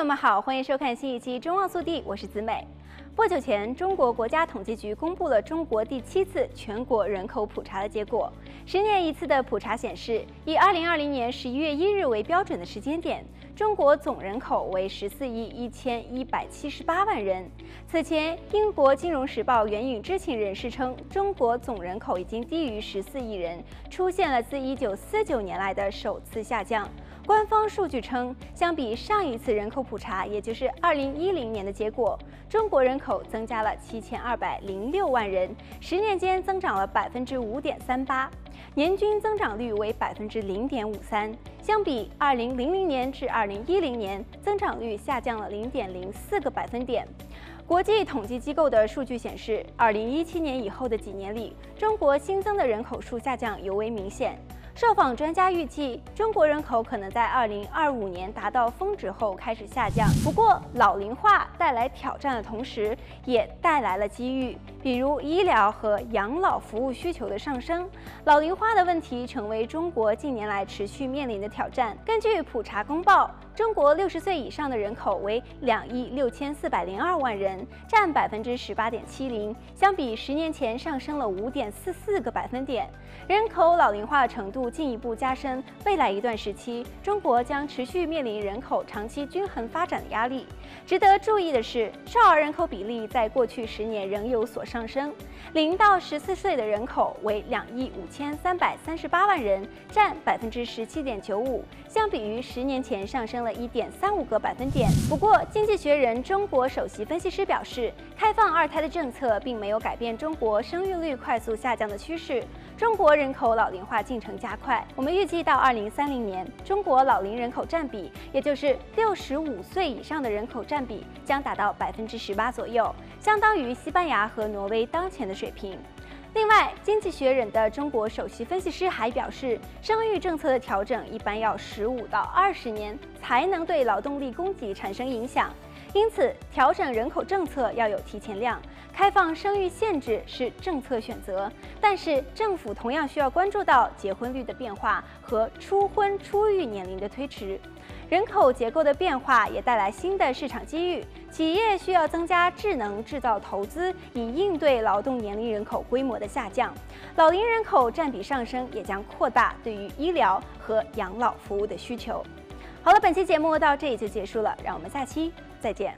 朋友们好，欢迎收看新一期《中望速递》，我是子美。不久前，中国国家统计局公布了中国第七次全国人口普查的结果。十年一次的普查显示，以2020年11月1日为标准的时间点，中国总人口为十四亿一千一百七十八万人。此前，英国《金融时报》援引知情人士称，中国总人口已经低于十四亿人，出现了自一九四九年来的首次下降。官方数据称，相比上一次人口普查，也就是二零一零年的结果，中国人口增加了七千二百零六万人，十年间增长了百分之五点三八，年均增长率为百分之零点五三。相比二零零零年至二零一零年，增长率下降了零点零四个百分点。国际统计机构的数据显示，二零一七年以后的几年里，中国新增的人口数下降尤为明显。受访专家预计，中国人口可能在二零二五年达到峰值后开始下降。不过，老龄化带来挑战的同时，也带来了机遇，比如医疗和养老服务需求的上升。老龄化的问题成为中国近年来持续面临的挑战。根据普查公报，中国六十岁以上的人口为两亿六千四百零二万人，占百分之十八点七零，相比十年前上升了五点四四个百分点。人口老龄化程度进一步加深，未来一段时期，中国将持续面临人口长期均衡发展的压力。值得注意的是，少儿人口比例在过去十年仍有所上升，零到十四岁的人口为两亿五千三百三十八万人，占百分之十七点九五，相比于十年前上升了一点三五个百分点。不过，《经济学人》中国首席分析师表示，开放二胎的政策并没有改变中国生育率快速下降的趋势。中国人口老龄化进程加快，我们预计到二零三零年，中国老龄人口占比，也就是六十五岁以上的人口占占比，将达到百分之十八左右，相当于西班牙和挪威当前的水平。另外，《经济学人》的中国首席分析师还表示，生育政策的调整一般要十五到二十年才能对劳动力供给产生影响。因此，调整人口政策要有提前量，开放生育限制是政策选择，但是政府同样需要关注到结婚率的变化和初婚初育年龄的推迟。人口结构的变化也带来新的市场机遇，企业需要增加智能制造投资，以应对劳动年龄人口规模的下降。老龄人口占比上升也将扩大对于医疗和养老服务的需求。好了，本期节目到这里就结束了，让我们下期再见。